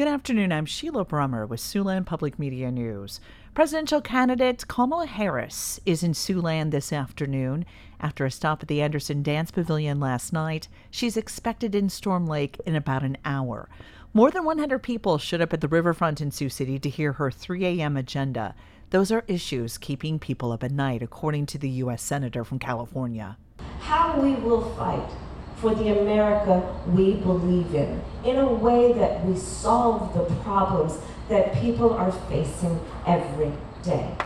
Good afternoon. I'm Sheila Brummer with Siouxland Public Media News. Presidential candidate Kamala Harris is in Siouxland this afternoon. After a stop at the Anderson Dance Pavilion last night, she's expected in Storm Lake in about an hour. More than 100 people showed up at the riverfront in Sioux City to hear her 3 a.m. agenda. Those are issues keeping people up at night, according to the U.S. Senator from California. How we will fight for the America we believe in, in a way that we solve the problems that people are facing every day.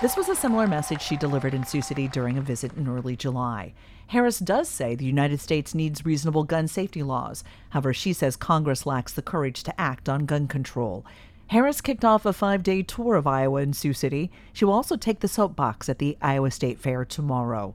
This was a similar message she delivered in Sioux City during a visit in early July. Harris does say the United States needs reasonable gun safety laws. However, she says Congress lacks the courage to act on gun control. Harris kicked off a five day tour of Iowa and Sioux City. She will also take the soapbox at the Iowa State Fair tomorrow.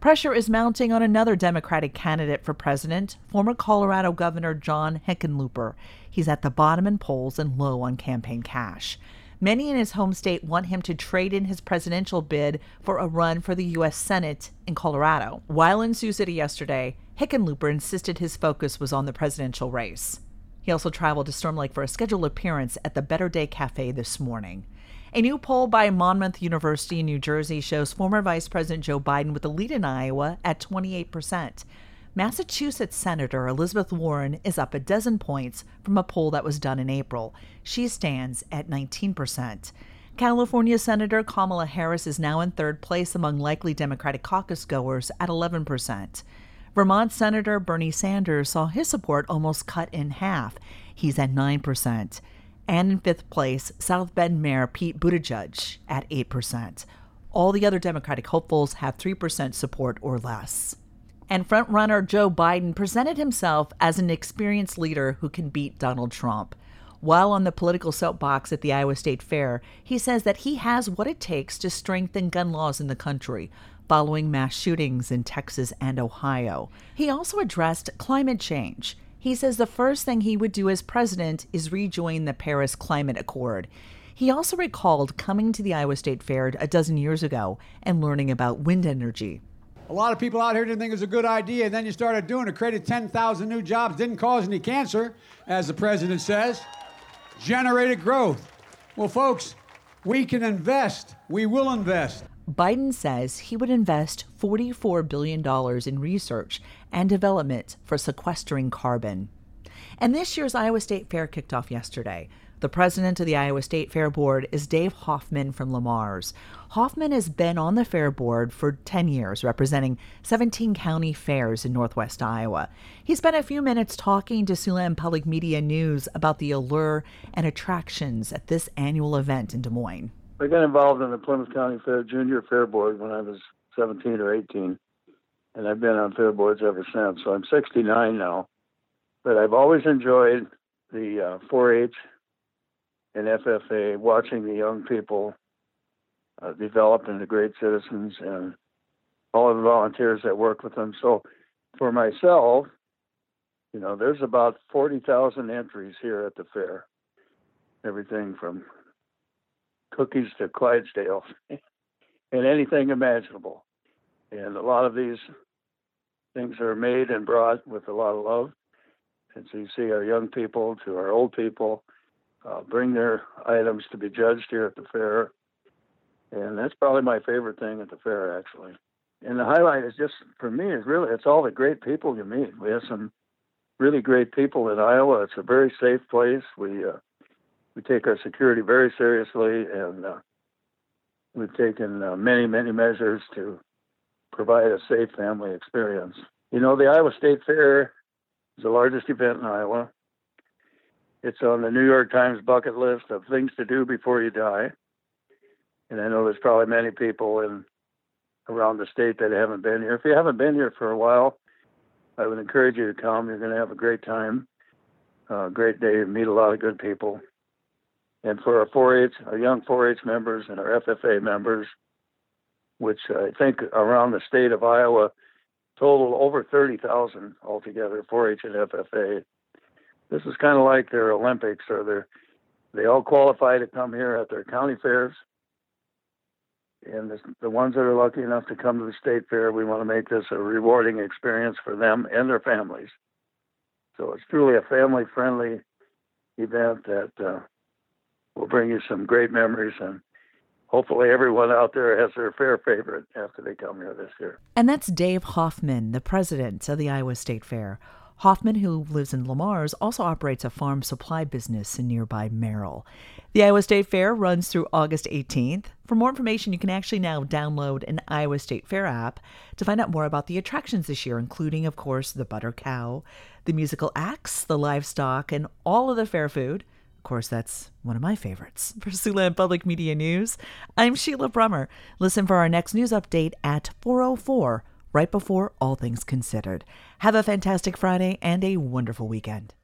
Pressure is mounting on another Democratic candidate for president, former Colorado Governor John Hickenlooper. He's at the bottom in polls and low on campaign cash. Many in his home state want him to trade in his presidential bid for a run for the U.S. Senate in Colorado. While in Sioux City yesterday, Hickenlooper insisted his focus was on the presidential race. He also traveled to Storm Lake for a scheduled appearance at the Better Day Cafe this morning. A new poll by Monmouth University in New Jersey shows former Vice President Joe Biden with the lead in Iowa at 28%. Massachusetts Senator Elizabeth Warren is up a dozen points from a poll that was done in April. She stands at 19%. California Senator Kamala Harris is now in third place among likely Democratic caucus goers at 11%. Vermont Senator Bernie Sanders saw his support almost cut in half. He's at 9% and in fifth place, South Bend Mayor Pete Buttigieg at 8%. All the other Democratic hopefuls have 3% support or less. And frontrunner Joe Biden presented himself as an experienced leader who can beat Donald Trump. While on the political soapbox at the Iowa State Fair, he says that he has what it takes to strengthen gun laws in the country, following mass shootings in Texas and Ohio. He also addressed climate change. He says the first thing he would do as president is rejoin the Paris Climate Accord. He also recalled coming to the Iowa State Fair a dozen years ago and learning about wind energy. A lot of people out here didn't think it was a good idea, and then you started doing it, created 10,000 new jobs, didn't cause any cancer, as the president says, generated growth. Well, folks, we can invest. We will invest. Biden says he would invest $44 billion in research and development for sequestering carbon. And this year's Iowa State Fair kicked off yesterday. The president of the Iowa State Fair Board is Dave Hoffman from Le Mars. Hoffman has been on the fair board for 10 years, representing 17 county fairs in northwest Iowa. He spent a few minutes talking to Siouxland Public Media News about the allure and attractions at this annual event in Des Moines. I got involved in the Plymouth County Fair Junior Fair Board when I was 17 or 18, and I've been on fair boards ever since. So I'm 69 now, but I've always enjoyed the uh, 4-H and FFA, watching the young people uh, develop into great citizens, and all of the volunteers that work with them. So for myself, you know, there's about 40,000 entries here at the fair. Everything from cookies to Clydesdale and anything imaginable. And a lot of these things are made and brought with a lot of love. And so you see our young people to our old people uh, bring their items to be judged here at the fair. And that's probably my favorite thing at the fair, actually. And the highlight is just for me is really it's all the great people you meet. We have some really great people in Iowa. It's a very safe place. We uh, we take our security very seriously, and uh, we've taken uh, many, many measures to provide a safe family experience. You know, the Iowa State Fair is the largest event in Iowa. It's on the New York Times bucket list of things to do before you die. And I know there's probably many people in around the state that haven't been here. If you haven't been here for a while, I would encourage you to come. You're going to have a great time, uh, great day, meet a lot of good people and for our 4-H, our young 4-H members and our FFA members, which I think around the state of Iowa total over 30,000 altogether, 4-H and FFA. This is kind of like their Olympics, or their they all qualify to come here at their county fairs. And the, the ones that are lucky enough to come to the state fair, we want to make this a rewarding experience for them and their families. So it's truly a family-friendly event that uh, will bring you some great memories and hopefully everyone out there has their fair favorite after they come here this year. And that's Dave Hoffman, the president of the Iowa State Fair. Hoffman, who lives in Le Mars, also operates a farm supply business in nearby Merrill. The Iowa State Fair runs through August 18th. For more information, you can actually now download an Iowa State Fair app to find out more about the attractions this year, including, of course, the butter cow, the musical acts, the livestock, and all of the fair food. Course, that's one of my favorites. For Siouxland Public Media News, I'm Sheila Brummer. Listen for our next news update at 404 right before All Things Considered. Have a fantastic Friday and a wonderful weekend.